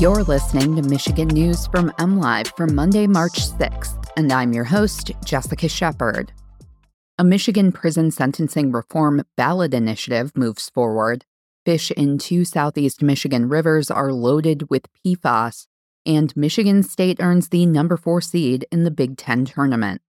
You're listening to Michigan News from MLive for Monday, March 6th, and I'm your host, Jessica Shepard. A Michigan prison sentencing reform ballot initiative moves forward. Fish in two southeast Michigan rivers are loaded with PFAS, and Michigan State earns the number four seed in the Big Ten tournament.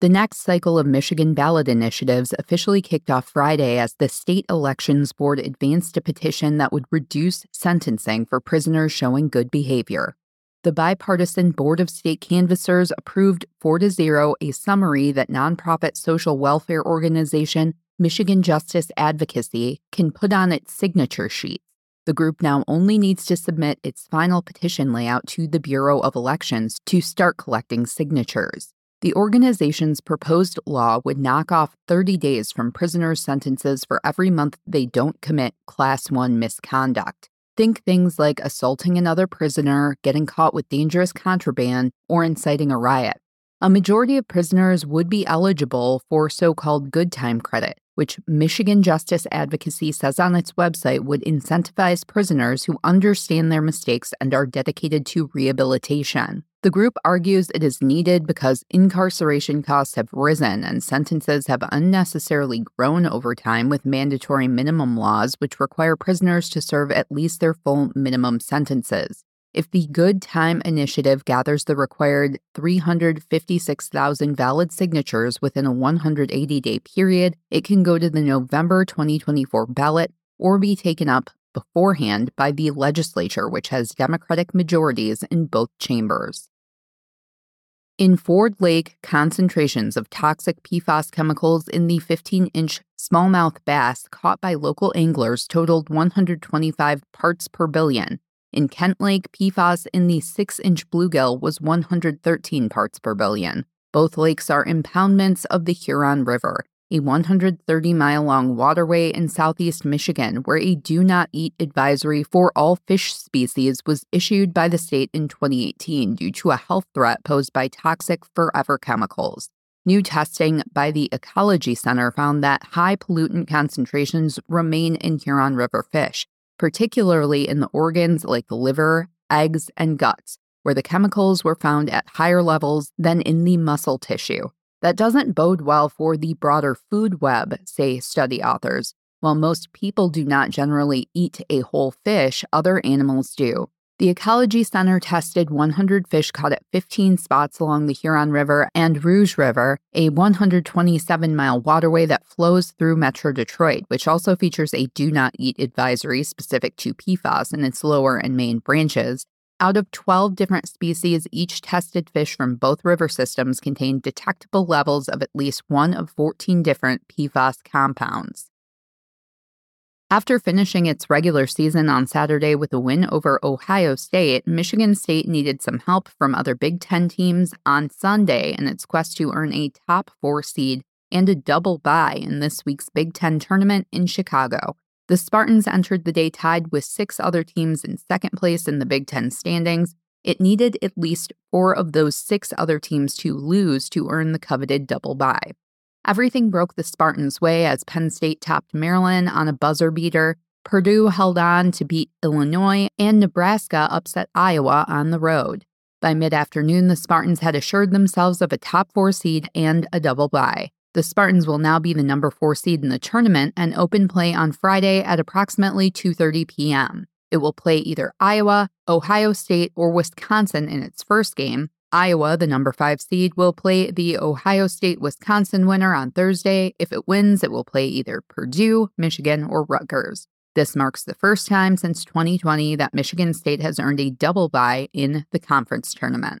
The next cycle of Michigan ballot initiatives officially kicked off Friday as the State Elections Board advanced a petition that would reduce sentencing for prisoners showing good behavior. The bipartisan Board of State Canvassers approved 4 to 0 a summary that nonprofit social welfare organization Michigan Justice Advocacy can put on its signature sheets. The group now only needs to submit its final petition layout to the Bureau of Elections to start collecting signatures. The organization's proposed law would knock off 30 days from prisoners' sentences for every month they don't commit Class 1 misconduct. Think things like assaulting another prisoner, getting caught with dangerous contraband, or inciting a riot. A majority of prisoners would be eligible for so called good time credit, which Michigan Justice Advocacy says on its website would incentivize prisoners who understand their mistakes and are dedicated to rehabilitation. The group argues it is needed because incarceration costs have risen and sentences have unnecessarily grown over time with mandatory minimum laws which require prisoners to serve at least their full minimum sentences. If the Good Time Initiative gathers the required 356,000 valid signatures within a 180 day period, it can go to the November 2024 ballot or be taken up beforehand by the legislature, which has Democratic majorities in both chambers. In Ford Lake, concentrations of toxic PFAS chemicals in the 15 inch smallmouth bass caught by local anglers totaled 125 parts per billion, in Kent Lake, PFAS in the 6 inch bluegill was 113 parts per billion. Both lakes are impoundments of the Huron River, a 130 mile long waterway in southeast Michigan where a do not eat advisory for all fish species was issued by the state in 2018 due to a health threat posed by toxic forever chemicals. New testing by the Ecology Center found that high pollutant concentrations remain in Huron River fish, particularly in the organs like the liver, eggs, and guts, where the chemicals were found at higher levels than in the muscle tissue. That doesn't bode well for the broader food web, say study authors. While most people do not generally eat a whole fish, other animals do. The Ecology Center tested 100 fish caught at 15 spots along the Huron River and Rouge River, a 127 mile waterway that flows through Metro Detroit, which also features a do not eat advisory specific to PFAS in its lower and main branches. Out of 12 different species, each tested fish from both river systems contained detectable levels of at least one of 14 different PFAS compounds. After finishing its regular season on Saturday with a win over Ohio State, Michigan State needed some help from other Big Ten teams on Sunday in its quest to earn a top four seed and a double bye in this week's Big Ten tournament in Chicago. The Spartans entered the day tied with six other teams in second place in the Big Ten standings. It needed at least four of those six other teams to lose to earn the coveted double bye. Everything broke the Spartans' way as Penn State topped Maryland on a buzzer beater. Purdue held on to beat Illinois, and Nebraska upset Iowa on the road. By mid afternoon, the Spartans had assured themselves of a top four seed and a double bye. The Spartans will now be the number four seed in the tournament and open play on Friday at approximately 2:30 p.m. It will play either Iowa, Ohio State, or Wisconsin in its first game, Iowa, the number five seed, will play the Ohio State Wisconsin winner on Thursday. If it wins, it will play either Purdue, Michigan, or Rutgers. This marks the first time since 2020 that Michigan State has earned a double bye in the conference tournament.